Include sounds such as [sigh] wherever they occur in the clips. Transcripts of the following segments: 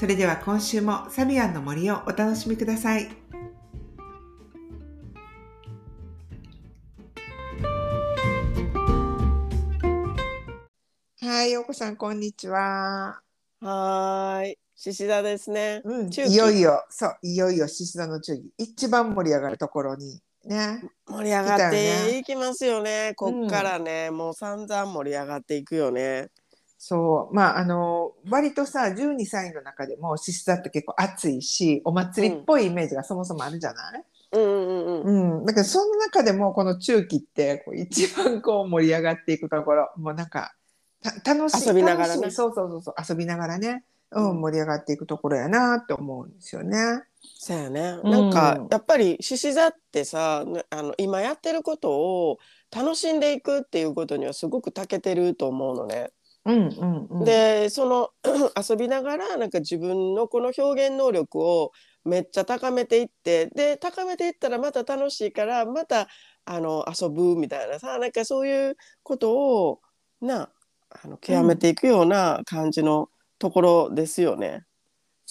それでは今週もサビアンの森をお楽しみください。はい、ようこさんこんにちは。はーい、獅子座ですね。うん、いよいよ、そう、いよいよ獅子座の中期、一番盛り上がるところにね。盛り上がってねいきますよね。こっからね、もう散々盛り上がっていくよね。そう、まあ、あの、割とさ、12歳の中でも獅子座って結構熱いし、お祭りっぽいイメージがそもそもあるじゃない、うん。うんうん。うん、だけどその中でもこの中期ってこう一番こう盛り上がっていくところもうなんかた楽しい遊びながらね。そうそうそうそう。遊びながらね、うんうん。盛り上がっていくところやなって思うんですよね。そうやね。うん。なんか、やっぱり獅子座ってさ、ねあの今やってることを楽しんでいくっていうことにはすごく長けてると思うのね。うんうん、でその [clears throat] 遊びながらなんか自分のこの表現能力をめっちゃ高めていってで高めていったらまた楽しいからまたあの遊ぶみたいなさなんかそういうことをなあの極めていくような感じのところですよね。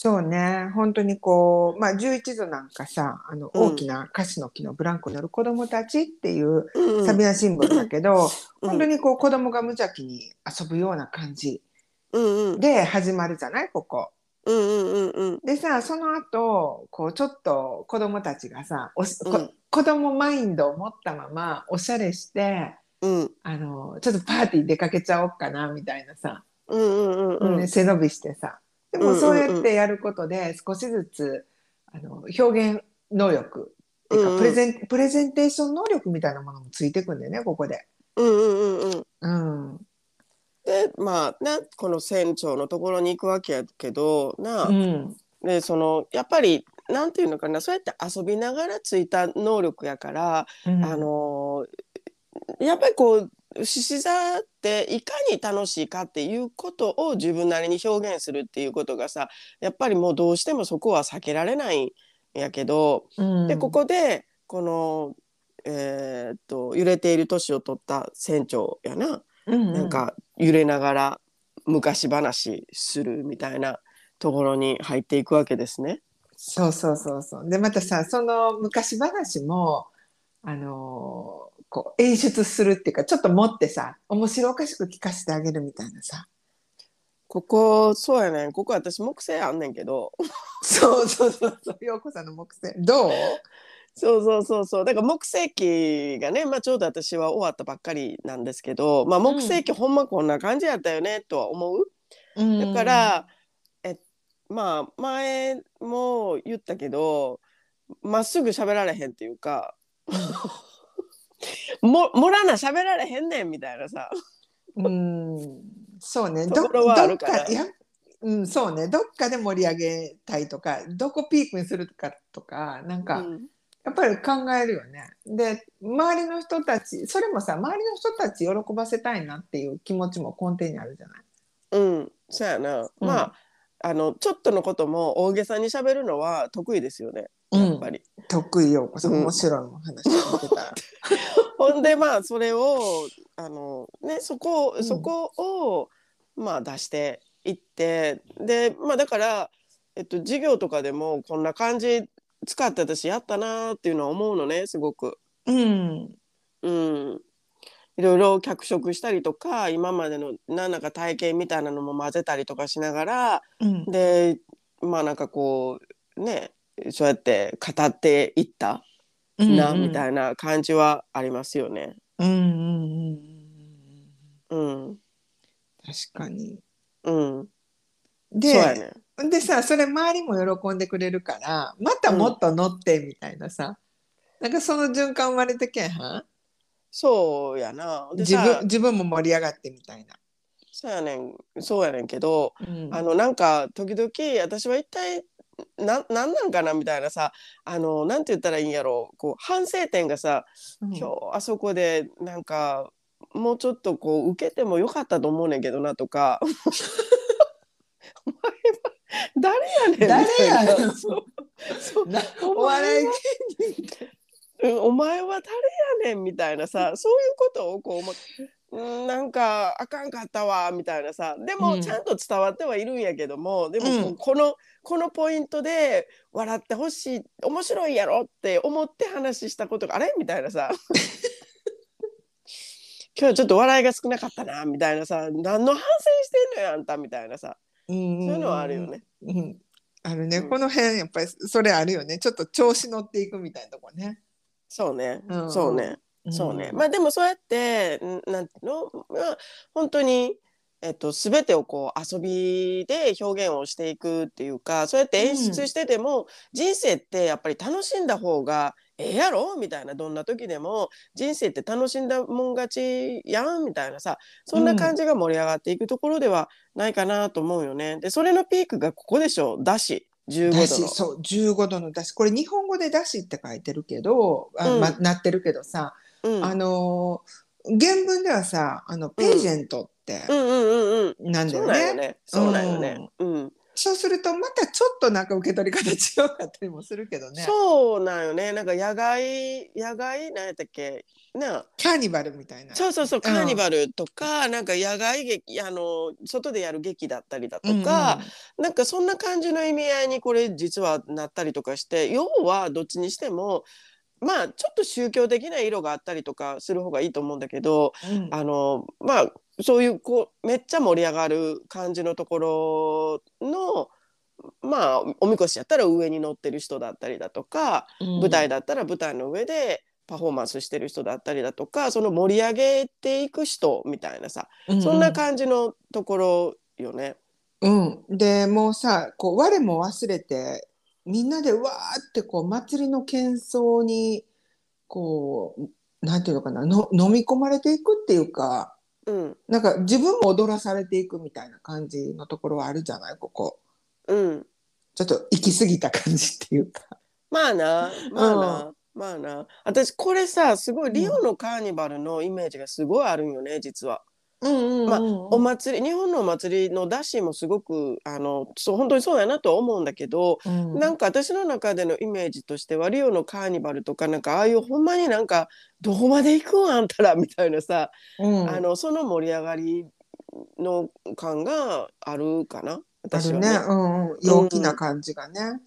そうね。本当にこう、まあ、11度なんかさあのうん。大きな菓子の木のブランコに乗る子供たちっていううん。サビアシンボルだけど、うん。本当にこう子供が無邪気に遊ぶような感じで始まるじゃない？ここ。でさその後こうちょっと子供たちがさおし、こうん。子供マインドを持ったままおしゃれしてうん。あのちょっとパーティー出かけちゃおうかなみたいなさ、背伸びしてさでもそうやってやることで少しずつあの表現能力っていううんうん。かプレゼン、プレゼンテーション能力みたいなものもついてくんだよねここで。うんうんうんうん。でまあなこの船長のところに行くわけやけどな、うん。でそのやっぱりなんていうのかなそうやって遊びながらついた能力やから、うん。あのやっぱりこう獅子座っていかに楽しいかっていうことを自分なりに表現するっていうことがさやっぱりもうどうしてもそこは避けられないんやけど、うんでここでこの、えーっと揺れている年を取った船長やな、うんなんか揺れながら昔話するみたいなところに入っていくわけですね。そうそうそうそう。でまたさその昔話もあのーこう演出するっていうかちょっと持ってさ面白おかしく聞かせてあげるみたいなさ。ここそうやねんここ私木星あんねんけどそうそうそうそう。陽子さんの木星どう？そうそうそうそうだから木星期がね、まあ、ちょうど私は終わったばっかりなんですけど、まあ、木星期ほんまこんな感じやったよねとは思う。だから、えまあ前も言ったけどまっすぐ喋られへんっていうか [laughs] ももらな喋られへんねんみたいなさ。うん、うんそうね。ところはあるからどっかいや。うん、そうね。どっかで盛り上げたいとか、どこピークにするかとか、なんか、うんやっぱり考えるよね。で、周りの人たち、それもさ、周りの人たち喜ばせたいなっていう気持ちも根底にあるじゃない。うん、そうやな。まあ、あのちょっとのことも大げさに喋るのは得意ですよね。やっぱり。得意ようん、うん面白い話聞いてたら。[laughs] ほんでまあそれをあのねそこうんそこを、まあ出していってでまあだからえっと授業とかでもこんな感じ使って私やったなっていうのは思うのねすごく。うん。うん。いろいろ脚色したりとか今までの何らか体験みたいなのも混ぜたりとかしながらうん。でまあなんかこうねそうやって語っていったな、みたいいな感じはありますよね。な。うんうんうんうん。うん、確かに。うん、で、ね。でさ、それ周りも喜んでくれるから、またもっと乗ってみたいなさ。なんかその循環生まれてけんはん？そうやな。でさ自分、自分も盛り上がってみたいな。そうやねん、そうやねんけど、うん。あのなんか時々私は一体ななんなんかなみたいなさあのなんて言ったらいいんやろう。こう反省点がさうん。今日あそこでなんかもうちょっとこう受けてもよかったと思うねんけどなとか。[laughs] お前は誰やねんみたいな誰やねん。そう。そう。なおお笑い前はうんお前は誰やねんみたいなさそういうことをこう思ってうんなんかあかんかったわみたいなさ。でうん。もちゃんと伝わってはいるんやけども、でもこううん。このこのポイントで笑ってほしい面白いやろって思って話したことがあれみたいなさ。[laughs] 今日はちょっと笑いが少なかったなみたいなさ。何の反省してんのよあんたみたいなさ。そういそういうのはあるよ。ね。うん、あるね、うん。この辺やっぱりそれあるよね。ちょっと調子乗っていくみたいなとこね。そうね、うん。そうね。そうね。まあ、あでもそうやってんなんていうの、まあ、本当に、えっと、全てをこう遊びで表現をしていくっていうかそうやって演出してても、人生ってやっぱり楽しんだ方がええやろ？みたいなどんな時でも人生って楽しんだもん勝ちやんみたいなさそんな感じが盛り上がっていくところではないかなと思うよね。でそれのピークがここでしょ？だし15度。そう15度のだしこれ日本語でだしって書いてるけどあ、うんま、なってるけどさ、うん、あのー原文ではさあのページェントってうんうんうんうんなんだよそうなんよね。ね。そうなんよね。うんそうするとまたちょっとなんか受け取り方違うかったりもするけどね。そうなんよね。なんか野外野外なんやったっけ？なカーニバルみたいな。そうそうそうカーニバルとか、なんか野外劇あの外でやる劇だったりだとうんか、なんかそんな感じの意味合いにこれ実はなったりとかして要はどっちにしてもまあちょっと宗教的な色があったりとかする方がいいと思うんだけどうん。あのまあそういうこうめっちゃ盛り上がる感じのところのまあおみこしやったら上に乗ってる人だったりだとか、うん。舞台だったら舞台の上でパフォーマンスしてる人だったりだとかその盛り上げていく人みたいなさ、そんな感じのところよね。うん、でもうさこう我も忘れてみんなでわーってこう祭りの喧騒にこうなんていうのかなの飲み込まれていくっていうかうん。なんか自分も踊らされていくみたいな感じのところはあるじゃない？ここ。うん、ちょっと行き過ぎた感じっていうか。まあな。まあな、まあな。私これさすごいリオのカーニバルのイメージがすごいあるんよね実は。うんうんうん。まあお祭り日本のお祭りの出汁もすごくあのそう本当にそうやなとは思うんだけど、うん。なんか私の中でのイメージとしてはリオのカーニバルとかなんかああいうほんまになんかどこまで行くんあんたらみたいなさ、うん。あのその盛り上がりの感があるかな？あ私はね。るね、うんうん、陽気な感じがね、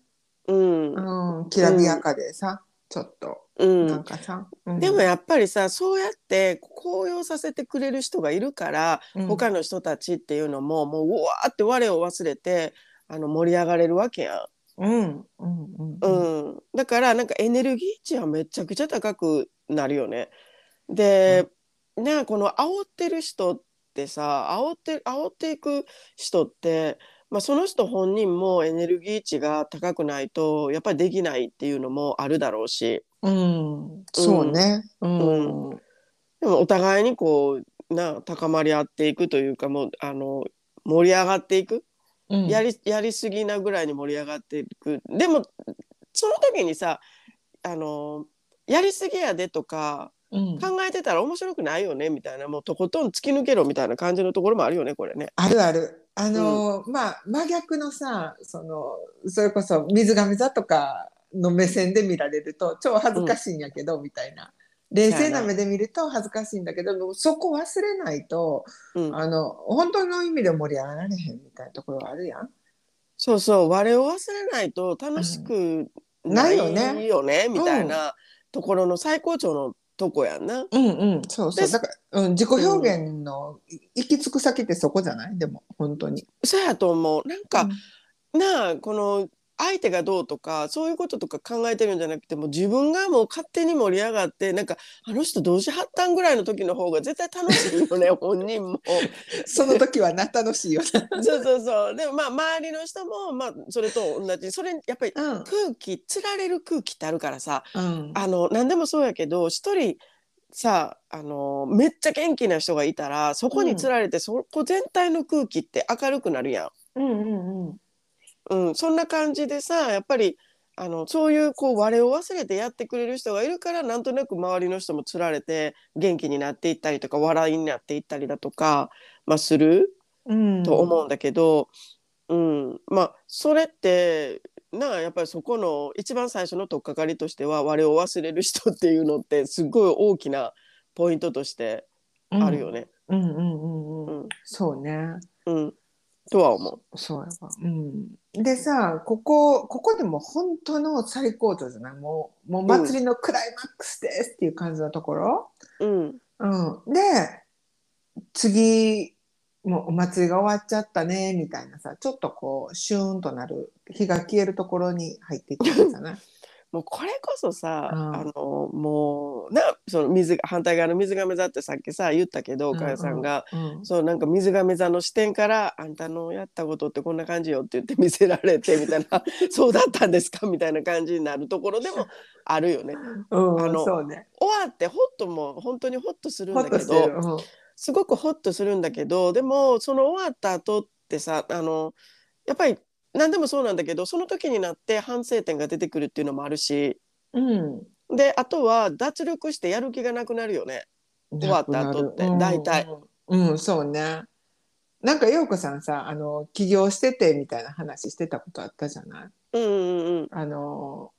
うん。うん、きらびやかでさ、ちょっとうん。なんかさ、うん。でもやっぱりさそうやって高揚させてくれる人がいるから、うん。他の人たちっていうのももううわーって我を忘れてあの盛り上がれるわけやん。うんうんうんううん。ん、だからなんかエネルギー値はめちゃくちゃ高くなるよね。で、ねこの煽ってる人ってさ煽って煽っていく人って、まあ、その人本人もエネルギー値が高くないとやっぱりできないっていうのもあるだろうしうん、そうね。うん。でもお互いにこうな高まり合っていくというかもうあの盛り上がっていくうんやりやりすぎなぐらいに盛り上がっていくでもその時にさあのやりすぎやでとかうん考えてたら面白くないよねみたいなもうとことん突き抜けろみたいな感じのところもあるよねこれね。あるある。あのーまあ真逆のさそのそれこそ水上座とかの目線で見られると超恥ずかしいんやけど、みたいな。冷静な目で見ると恥ずかしいんだけどそこ忘れないとうん、あの本当の意味で盛り上がられへんみたいなところはあるやん。そうそう。我を忘れないと楽しくないよね。ないよねみたいなところの最高潮のとこやんな。うんうん。そうそう。でだから、うん、自己表現の行き着く先ってそこじゃない？でも本当に。そうやと思う。なんか、なあこの相手がどうとかそういうこととか考えてるんじゃなくてもう自分がもう勝手に盛り上がってなんかあの人同時発端ぐらいの時の方が絶対楽しいよね [laughs] 本人も。その時はな楽しいよな。そうそうそうでもまあ周りの人もまあそれと同じそれやっぱりうん空気つられる空気ってあるからさうんあの何でもそうやけど一人さあのめっちゃ元気な人がいたらそこにつられて、そこ全体の空気って明るくなるやん。うんうんうんうん、そんな感じでさやっぱりあのそういうこう我を忘れてやってくれる人がいるからなんとなく周りの人もつられて元気になっていったりとか笑いになっていったりだとか、まあ、するうんと思うんだけど、うんまあそれってなあやっぱりそこの一番最初の取っかかりとしては我を忘れる人っていうのってすごい大きなポイントとしてあるよね。うんうんうんうん。うんそうね。うん、とは思う。そうやわ。うん。でさ、ここ、ここでも本当の最高潮じゃない？もう、もう祭りのクライマックスですっていう感じのところ？うんうん。で、次、もうお祭りが終わっちゃったね、みたいなさ、ちょっとこう、シューンとなる、日が消えるところに入っていったんじゃない？[laughs] もうこれこそさ、うん。あのもうなその水が反対側の水亀座ってさっきさ言ったけど岡谷さん。が、うんうん。そうなんか水亀座の視点から「あんたのやったことってこんな感じよ」って言って見せられてみたいな「[laughs] そうだったんですか」みたいな感じになるところでも [laughs] あるよね。うん、あのね。終わってホッとも本当にホッとするんだけどすごくホッとするんだけどでもその終わった後ってさあのやっぱり何でもそうなんだけどその時になって反省点が出てくるっていうのもあるしうん。であとは脱力してやる気がなくなるよね。終わった後って大体うん、うん、そうね。なんか陽子さんさ、あの起業しててみたいな話してたことあったじゃない？うんうんうんあの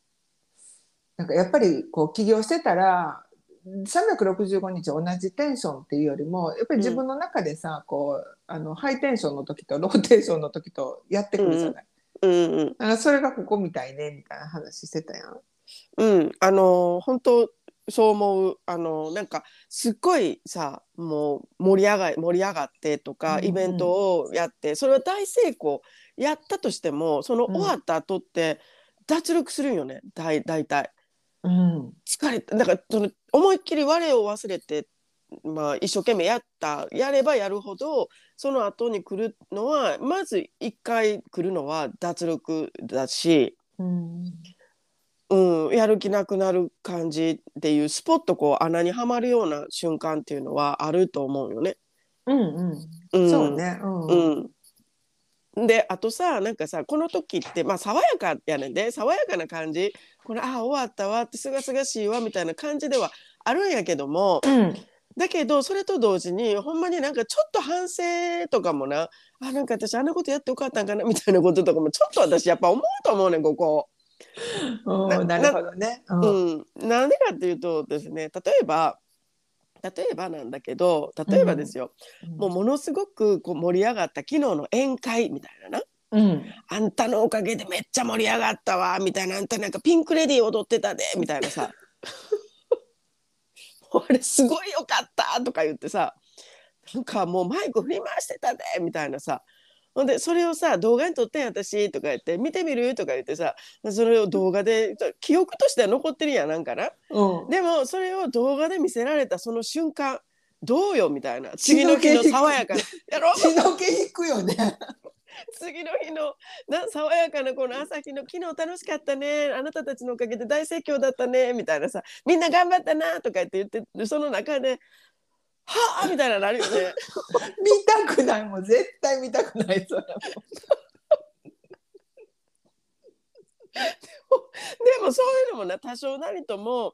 なんかやっぱりこう起業してたら365日同じテンションっていうよりもやっぱり自分の中でさ、こうあのハイテンションの時とローテンションの時とやってくるじゃない。うん。うんなんかそれがここみたいねみたいな話してたやん。うん。あの本当そう思う。あのなんかすっごいさもう盛り上が盛り上がってとか、イベントをやってそれは大成功やったとしてもそのうん。終わった後って脱力するんよね。大大体。うん。疲れた。だからその思いっきり我を忘れて、まあ、一生懸命やったやればやるほどその後に来るのはまず一回来るのは脱力だし。うんうん、やる気なくなる感じっていうスポッとこう穴にはまるような瞬間っていうのはあると思うよね。うんうんうん、そう。ね。うんうん、であとさなんかさこの時ってまあ爽やかやねんで爽やかな感じこれああ終わったわってすがすがしいわみたいな感じではあるんやけどもうんだけどそれと同時にほんまになんかちょっと反省とかもなあなんか私あんなことやってよかったんかなみたいなこととかもちょっと私やっぱ思うと思うねんここ。うんなるほどね。うん。うん、なんでかっていうとですね例えば例えばなんだけど例えばですよ、もうものすごくこう盛り上がった昨日の宴会みたいなな。うん。あんたのおかげでめっちゃ盛り上がったわみたいな。あんたなんかピンク・レディー踊ってたでみたいなさ [laughs] あれすごいよかったとか言ってさなんかもうマイク振り回してたでみたいなさ。ほんでそれをさ動画に撮ってん私とか言って見てみる？とか言ってさそれを動画で記憶としては残ってるやんなんかな。うん。でもそれを動画で見せられたその瞬間どうよ？みたいな。次の日の爽やかな。[laughs] やろ [laughs] 血の気引くよね。[laughs] 次の日のな爽やかなこの朝日の昨日楽しかったね。あなたたちのおかげで大盛況だったね。みたいなさみんな頑張ったなとか言って言ってるその中ではあみたいなのなるよね。[laughs] 見たくないもん。絶対見たくない。それも。でもそういうのもな多少なりとも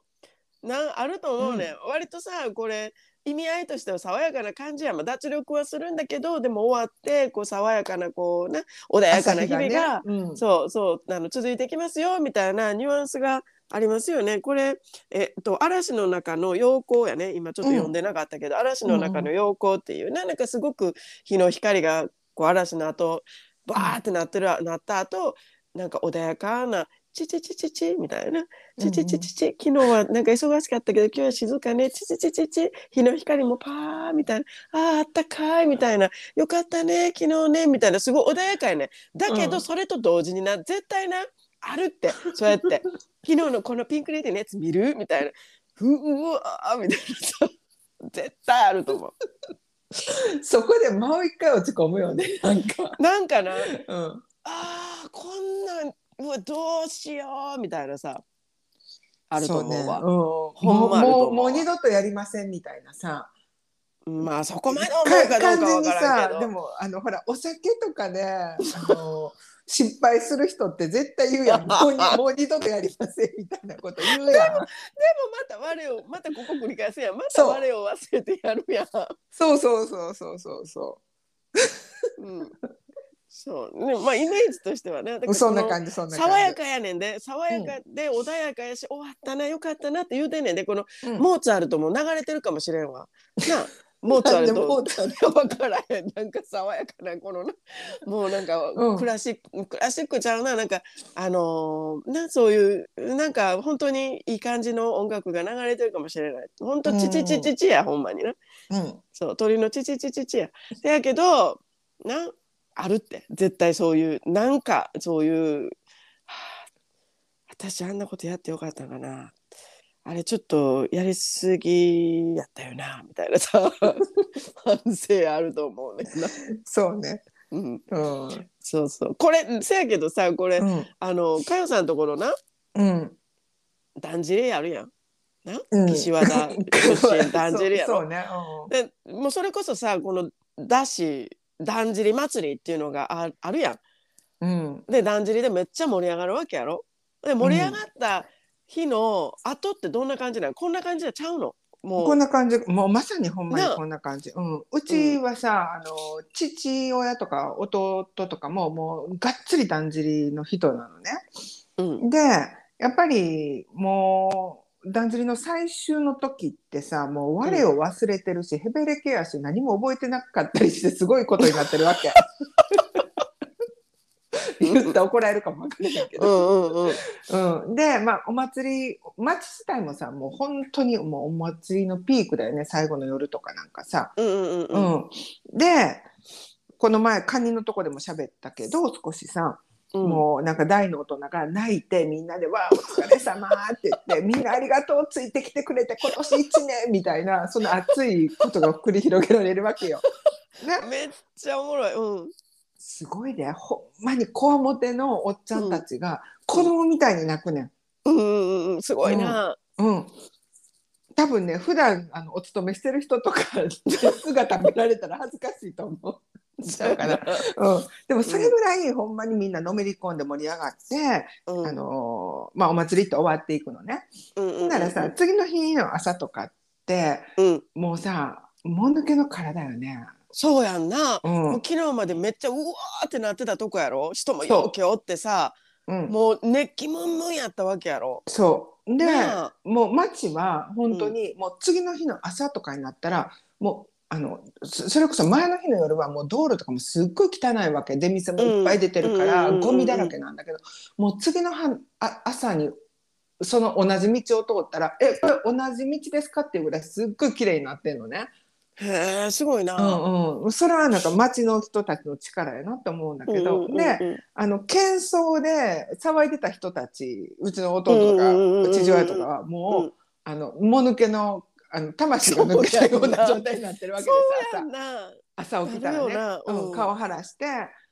なあると思うね、ん、割とさこれ意味合いとしては爽やかな感じやまあ脱力はするんだけどでも終わってこう爽やかなこうな穏やかな日々が朝日ね。うん。そうそうあの続いていきますよみたいなニュアンスがありますよね。これえっと嵐の中の陽光やね。今ちょっと読んでなかったけど、嵐の中の陽光っていうねなんかすごく日の光がこう嵐の後バーってなってる、なった後なんか穏やかなチチチチチみたいなチチチチチ昨日はなんか忙しかったけど今日は静かね。チチチチチ日の光もパーみたいな。あーあったかいみたいな。よかったね昨日ねみたいな。すごい穏やかやね。だけうん。どそれと同時にな絶対なあるって。そうやって。[laughs] 昨日のこのピンクレディーのやつ見る？みたいな。ううわーみたいな。さ絶対あると思う。[laughs] そこでもう一回落ち込むよねなんか。なんかな。うん。あーこんなんうわどうしようみたいなさあると思うわ。そうねうんもうもう二度とやりませんみたいなさ。まあそこまで思うかどうかわ完全にからんけど。さでもあのほらお酒とかであの失敗する人って絶対言うやん。[laughs] もうにもう二度とやりませんみたいなこと言うやん。でもまた我をまたここ繰り返すやん。また我を忘れてやるやん。そう。そうそうそうそうそうん、そう。ねまあイメージとしてはね。そんな感じそんな感じ。爽やかやねんで爽やかで穏やかやし、終わったなよかったなって言うてんねんでこのうん。モーツァルトも流れてるかもしれんわ。なあ [laughs] モーツァルト。ーツァル分からへん。[laughs] なんか爽やかなこのなもうなんかうん。クラシック、クラシックちゃうななんかあのーなそういうなんか本当にいい感じの音楽が流れてるかもしれない。本当チチチチチや、ほんまにな。うん。そう鳥のチチチチチや。せやけどなあるって絶対そういうなんかそういう、はあ私あんなことやってよかったかな。あれちょっとやりすぎやったよなみたいなさ [laughs] 反省あると思うねそうね。うん、うん。そうそう。これせやけどさこれ、うん。あのかよさんのところなうん。だんじりあるやん。な、うん。岸和田出身 [laughs] だん。じりやろ？そうね。でもうそれこそさこのだしだんじり祭りっていうのがああるやん。うん。うん。でだんじりでめっちゃ盛り上がるわけやろ。で盛り上がった日の後ってどんな感じなのこんな感じじゃちゃうの？もうこんな感じ、もうまさにほんまにこんな感じ。うん。うちはさ、あの、父親とか弟とかも、もうがっつりだんじりの人なのね。うんで、やっぱりもう、だんじりの最終の時ってさ、もう我を忘れてるし、ヘベレケやし、何も覚えてなかったりして、すごいことになってるわけ。[laughs] 言ったら怒られるかもわかんないけうど。んうんうんうん、で、まあ、お祭り、町自体もさ、もう本当にもうお祭りのピークだよね、最後の夜とかなんかさ。うんうんうんううんん。で、この前、カニのとこでも喋ったけど、少しさ、うんもうなんか大の大人が泣いて、みんなで、わあ、お疲れ様って言って、みんなありがとう、ついてきてくれて、今年一年みたいな、その熱いことが繰り広げられるわけよ。ね、めっちゃおもろい。うんすごいね、ほんまにこわもてのおっちゃんたちが、子供みたいに泣くねん。うんうんうんすごいな。うん。多分ね、普段あのお勤めしてる人とか姿見られたら恥ずかしいと思う。ちゃうかな。[laughs] うん。でもそれぐらいほんまにみんなのめり込んで盛り上がって、うんあのーまあお祭りって終わっていくのね。うんうんうんならさ、次の日の朝とかってうんもうさ、もぬけの体よね。そうやんな。うんもう昨日までめっちゃうわーってなってたとこやろ？人もようけおってさうん。もう熱気ムンムンやったわけやろ？そう。で、もう街は本当にもう次の日の朝とかになったら、もうあのそそれこそ前の日の夜はもう道路とかもすっごい汚いわけ出店もいっぱい出てるから、うんゴミだらけなんだけど、もう次のはあ朝にその同じ道を通ったら「えこれ同じ道ですか?」っていうぐらいすっごい綺麗になってんのね。へえすごいな。うんうん、それはなんか町の人たちの力やなって思うんだけど、うんうんうんであの喧騒で騒いでた人たちうちの弟とか、うんうん父親とかはもう、うんあのもぬけのあの魂が抜けたような状態になってるわけでそうやさんな。朝起きたらね。うんうん、顔晴らして、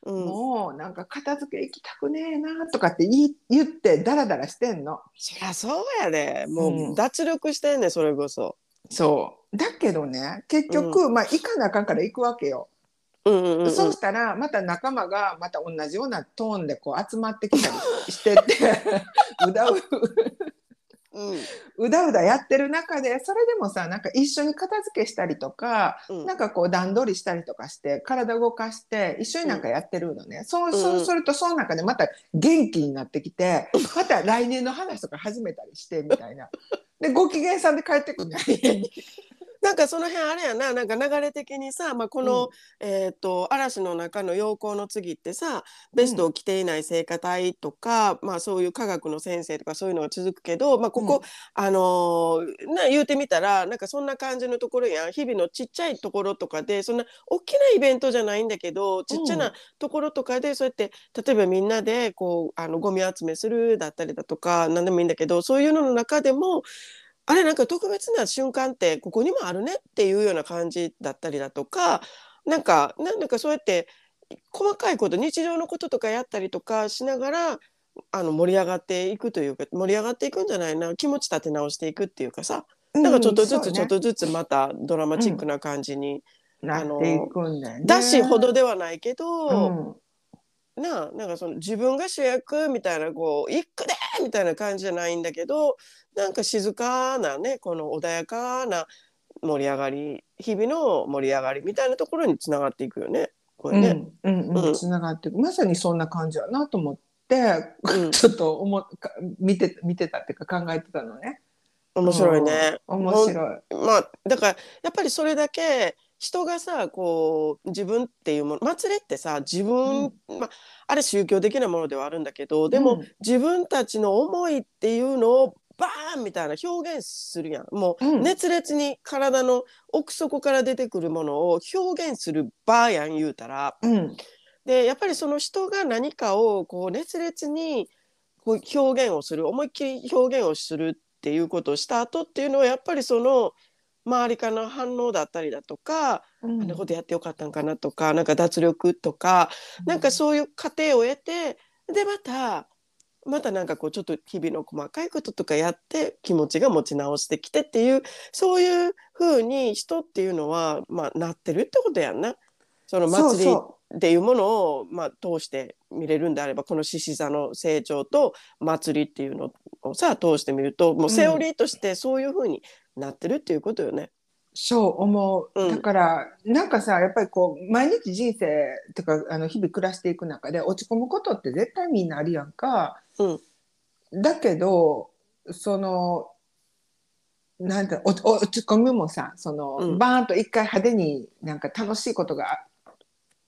うん、もうなんか片付け行きたくねえなとかって言い言ってダラダラしてんの。そりゃそうやでもう、うん。脱力してんねんそれこそ。そう。だけどね結局、まあ行かなあかんから行くわけよ。うんうんうんうん、そうしたらまた仲間がまた同じようなトーンでこう集まってきたりしててうだううん。うだうだやってる中でそれでもさなんか一緒に片付けしたりとか、うん。なんかこう段取りしたりとかして体動かして一緒になんかやってるのね、そううん。そうするとその中でまた元気になってきて [laughs] また来年の話とか始めたりしてみたいな。でご機嫌さんで帰ってくるね家に。[laughs] なんかその辺あれやななんか流れ的にさ、まあ、この、うん。えー、と嵐の中の陽光の次ってさベストを着ていない聖歌隊とか、まあ、そういう科学の先生とかそういうのが続くけど、まあ、ここ、あのーな言うてみたらなんかそんな感じのところやん。日々のちっちゃいところとかでそんな大きなイベントじゃないんだけどちっちゃうん。なところとかでそうやって例えばみんなでこうあのゴミ集めするだったりだとか何でもいいんだけどそういうのの中でもあれなんか特別な瞬間ってここにもあるねっていうような感じだったりだとかなんかななんかそうやって細かいこと日常のこととかやったりとかしながらあの盛り上がっていくというか盛り上がっていくんじゃないな気持ち立て直していくっていうかさ。なんかちょっとずうんつちょっとずつまたドラマチックな感じに、なっていくんだよね。だしほどではないけど、うんななんかその自分が主役みたいなこう「行くで!」みたいな感じじゃないんだけどなんか静かなねこの穏やかな盛り上がり日々の盛り上がりみたいなところにつながっていくよね。これね。うんうんうんつながっていくまさにそんな感じやなと思って、うん [laughs] ちょっと思見て見てたっていうか考えてたのね。面白いね。うん面白い。まあだからやっぱりそれだけ人がさこう自分っていうもの祭りってさ自分、まあ、あれ宗教的なものではあるんだけどでも、うん。自分たちの思いっていうのをバーンみたいな表現するやん。もう、うん。熱烈に体の奥底から出てくるものを表現する場やん言うたら。うん。でやっぱりその人が何かをこう熱烈にこう表現をする思いっきり表現をするっていうことをした後っていうのはやっぱりその周りからの反応だったりだとか、うん。あんなことやってよかったんかなとかなんか脱力とか、なんかそういう過程を得てでまたまたなんかこうちょっと日々の細かいこととかやって気持ちが持ち直してきてっていうそういう風に人っていうのは、まあ、なってるってことやんな。その祭りっていうものを、まあ、通して見れるんであればこの獅子座の成長と祭りっていうのをさ通してみるともうセオリーとしてそういう風になってるっていうことよね。そう思う、うん。だからなんかさやっぱりこう毎日人生とかあの日々暮らしていく中で落ち込むことって絶対みんなあるやんか。うん。だけどそのなんて落ち込みもさその、うん。バーンと一回派手になんか楽しいことが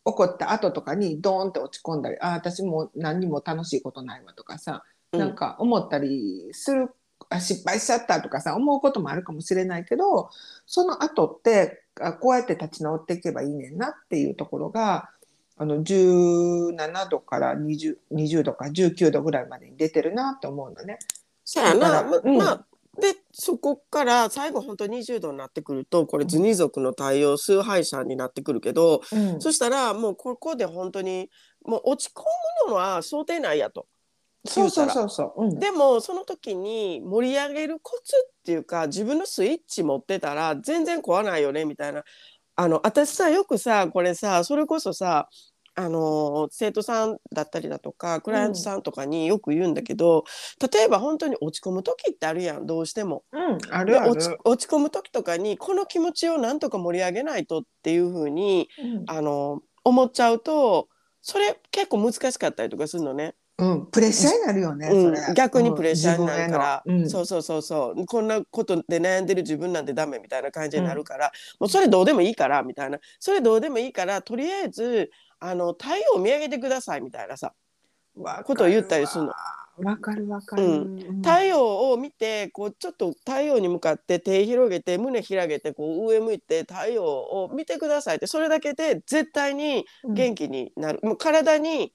起こった後とかにドーンって落ち込んだりあ私もう何にも楽しいことないわとかさ、うん。なんか思ったりするあ失敗しちゃったとかさ思うこともあるかもしれないけどその後ってあこうやって立ち直っていけばいいねんなっていうところがあの17度から 20, 20度か19度ぐらいまでに出てるなと思うのね。そうやな、だからうんままあでそこから最後本当20度になってくるとこれ図二族の対応崇拝者になってくるけど、うんそしたらもうここで本当にもう落ち込むのは想定内やと。そうそうそうそう。うん、でもその時に盛り上げるコツっていうか自分のスイッチ持ってたら全然壊ないよねみたいなあの私さよくさこれさそれこそさあの生徒さんだったりだとかクライアントさんとかによく言うんだけど、例えば本当に落ち込む時ってあるやんどうしても。うん、あでるある。落ち落ち込む時とかにこの気持ちをなんとか盛り上げないとっていう風にあの思っちゃうとそれ結構難しかったりとかするのね。うん、プレッシャーになるよね。うん逆にプレッシャーになるから、うん、そうそうそうそう。こんなことで悩んでる自分なんてダメみたいな感じになるから、もうそれどうでもいいからみたいな。それどうでもいいからとりあえずあの太陽を見上げてくださいみたいなさわことを言ったりするの。わかるわかる。うん。うん。太陽を見てこうちょっと太陽に向かって手広げて胸広げてこう上向いて太陽を見てくださいってそれだけで絶対に元気になる、もう体に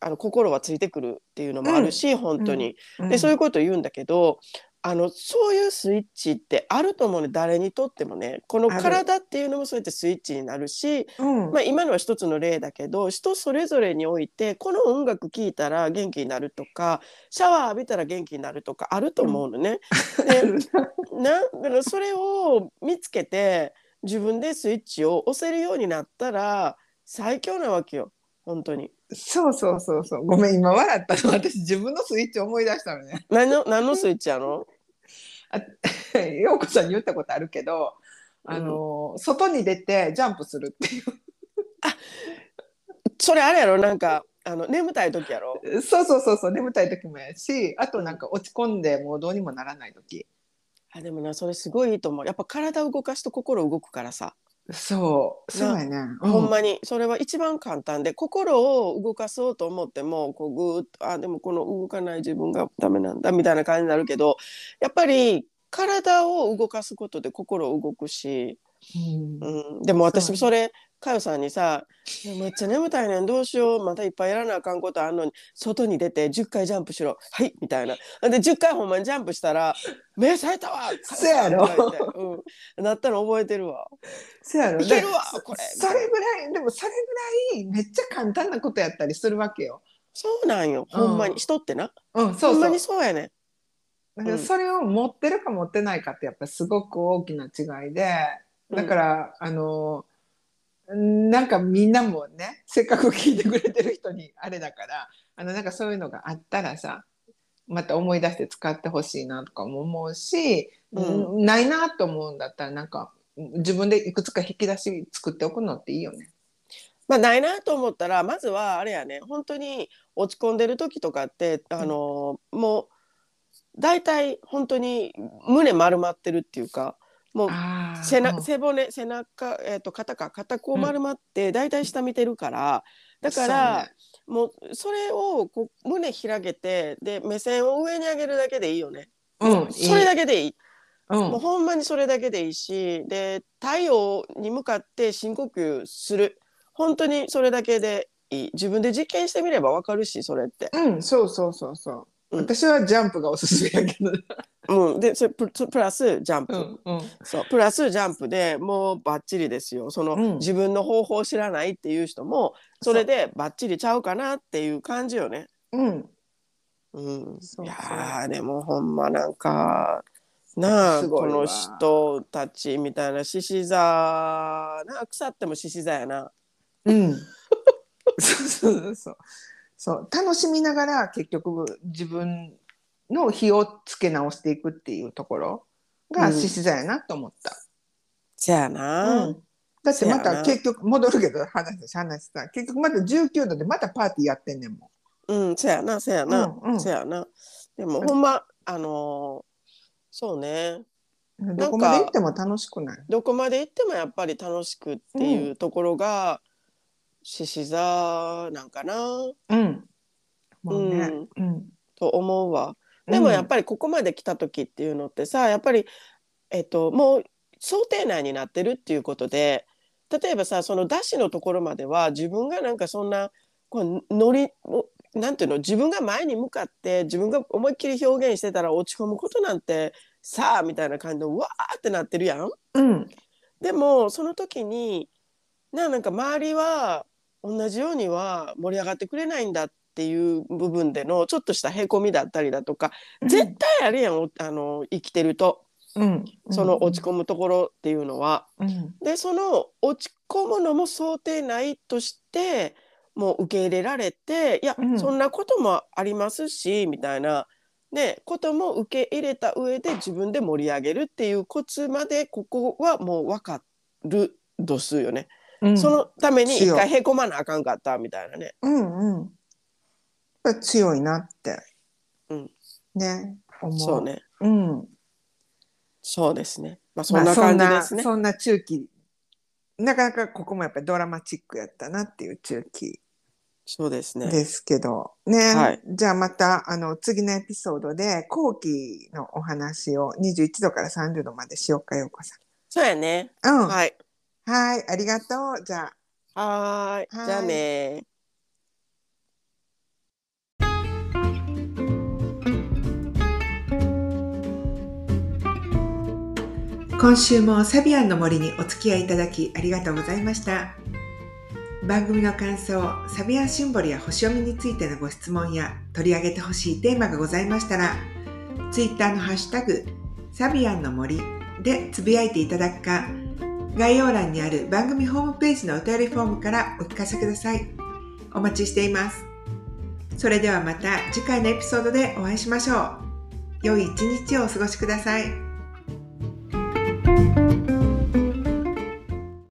あの心はついてくるっていうのもあるし、本当に。うん。でそういうことを言うんだけどあのそういうスイッチってあると思うね誰にとってもね。この体っていうのもそうやってスイッチになるし、うん。まあ、今のは一つの例だけど人それぞれにおいてこの音楽聴いたら元気になるとかシャワー浴びたら元気になるとかあると思うのね。で [laughs] な。だからそれを見つけて自分でスイッチを押せるようになったら最強なわけよ。本当に。そうそうそうそう。ごめん今笑った。の [laughs] 私自分のスイッチ思い出したのね。何の何のスイッチやの？あ [laughs] 陽子さんに言ったことあるけど、あの外に出てジャンプするっていう。それあれやろ？なんかあの眠たい時やろ？そうそうそうそう眠たい時もやしあとなんか落ち込んでもうどうにもならない時。あでもなそれすごいいいと思う。やっぱ体を動かすと心動くからさ、そうそうやね、うん。ほんまに。それは一番簡単で心を動かそうと思ってもこうぐーっとあでもこの動かない自分がダメなんだみたいな感じになるけどやっぱり体を動かすことで心動くし、うん。うん、でも私そうそれかよさんにさ「いやめっちゃ眠たいねんどうしようまたいっぱいやらなあかんことあんのに外に出て10回ジャンプしろはい」みたいな。で10回ほんまにジャンプしたら「[laughs] 目冴えたわ!」そうやろうん、なったの覚えてるわ。そうやろ。いけるわでこれ。そそれぐらいでもそれぐらいめっちゃ簡単なことやったりするわけよ。そうなんよ。ほんまに、うん。人ってな。うん、そうそう。ほんまにそうやねだからうん。それを持ってるか持ってないかってやっぱりすごく大きな違いで。だから、あのなんかみんなもねせっかく聞いてくれてる人にあれだからあのなんかそういうのがあったらさまた思い出して使ってほしいなとかも思うし、うんないなと思うんだったらなんか自分でいくつか引き出し作っておくのっていいよね。まあないなと思ったらまずはあれやね本当に落ち込んでる時とかってあの、もう大体本当に胸丸まってるっていうかもう背なうん背骨背中、えー、と肩か肩こう丸まって大体下見てるから、だから、もうそれをこう胸開けてで目線を上に上げるだけでいいよね。そうねうん、それだけでいい。うんもうほんまにそれだけでいいしで太陽に向かって深呼吸する本当にそれだけでいい自分で実験してみればわかるしそれって。うん、そうそうそうそう。うん私はジャンプがおすすめやけど。うん、でそれププラスジャンプ、うんうんそうプラスジャンプでもうバッチリですよその、うん自分の方法を知らないっていう人もそれでバッチリちゃうかなっていう感じよね。うん。うん、そうそういやーでもほんまなんかなあこの人たちみたいな獅子座なあ腐っても獅子座やな。うん。[laughs] そうそうそう。そう楽しみながら結局自分の火をつけ直していくっていうところがうん獅子座やなと思った。せやな、うんだってまた結局戻るけど話話した結局また19度でまたパーティーやってんねんもうん、せやなせやな、うんうんせやな。でもほんまあのーそうねん。どこまで行っても楽しくない。どこまで行ってもやっぱり楽しくっていうところが獅子座なんかなうん。もうね。うん。と思うわ。でもやっぱりここまで来た時っていうのってさやっぱり、えっと、もう想定内になってるっていうことで例えばさその出しのところまでは自分がなんかそんなこうノリをなんていうの自分が前に向かって自分が思いっきり表現してたら落ち込むことなんてさあみたいな感じでうわーってなってるやん。うん。でもその時にななんか周りは同じようには盛り上がってくれないんだっていう部分でのちょっとしたへこみだったりだとか絶対あるやんおあの生きてるとうん。その落ち込むところっていうのは。うん。でその落ち込むのも想定内としてもう受け入れられていや、うんそんなこともありますしみたいな、ね、ことも受け入れた上で自分で盛り上げるっていうコツまでここはもう分かる度数よね。うんそのために一回へこまなあかんかったみたいなね。うんうん。やっぱ強いなって。うん。ね。思う。そう。ね。うん。そうですね。まあそまあんな感じですね。そんなそんな中期。なかなかここもやっぱりドラマチックやったなっていう中期そうですね。ですけど。ね。はいじゃあまた、あの、次のエピソードで後期のお話を21度から30度までしようかようこそうやね。さん。うん。はい。はい。ありがとう。じゃあ。はーい。はいじゃあね今週もサビアンの森にお付き合いいただきありがとうございました番組の感想サビアンシンボルや星読みについてのご質問や取り上げてほしいテーマがございましたらツイッターのハッシュタグサビアンの森でつぶやいていただくか概要欄にある番組ホームページのお便りフォームからお聞かせください。お待ちしています。それではまた次回のエピソードでお会いしましょう。良い一日をお過ごしください。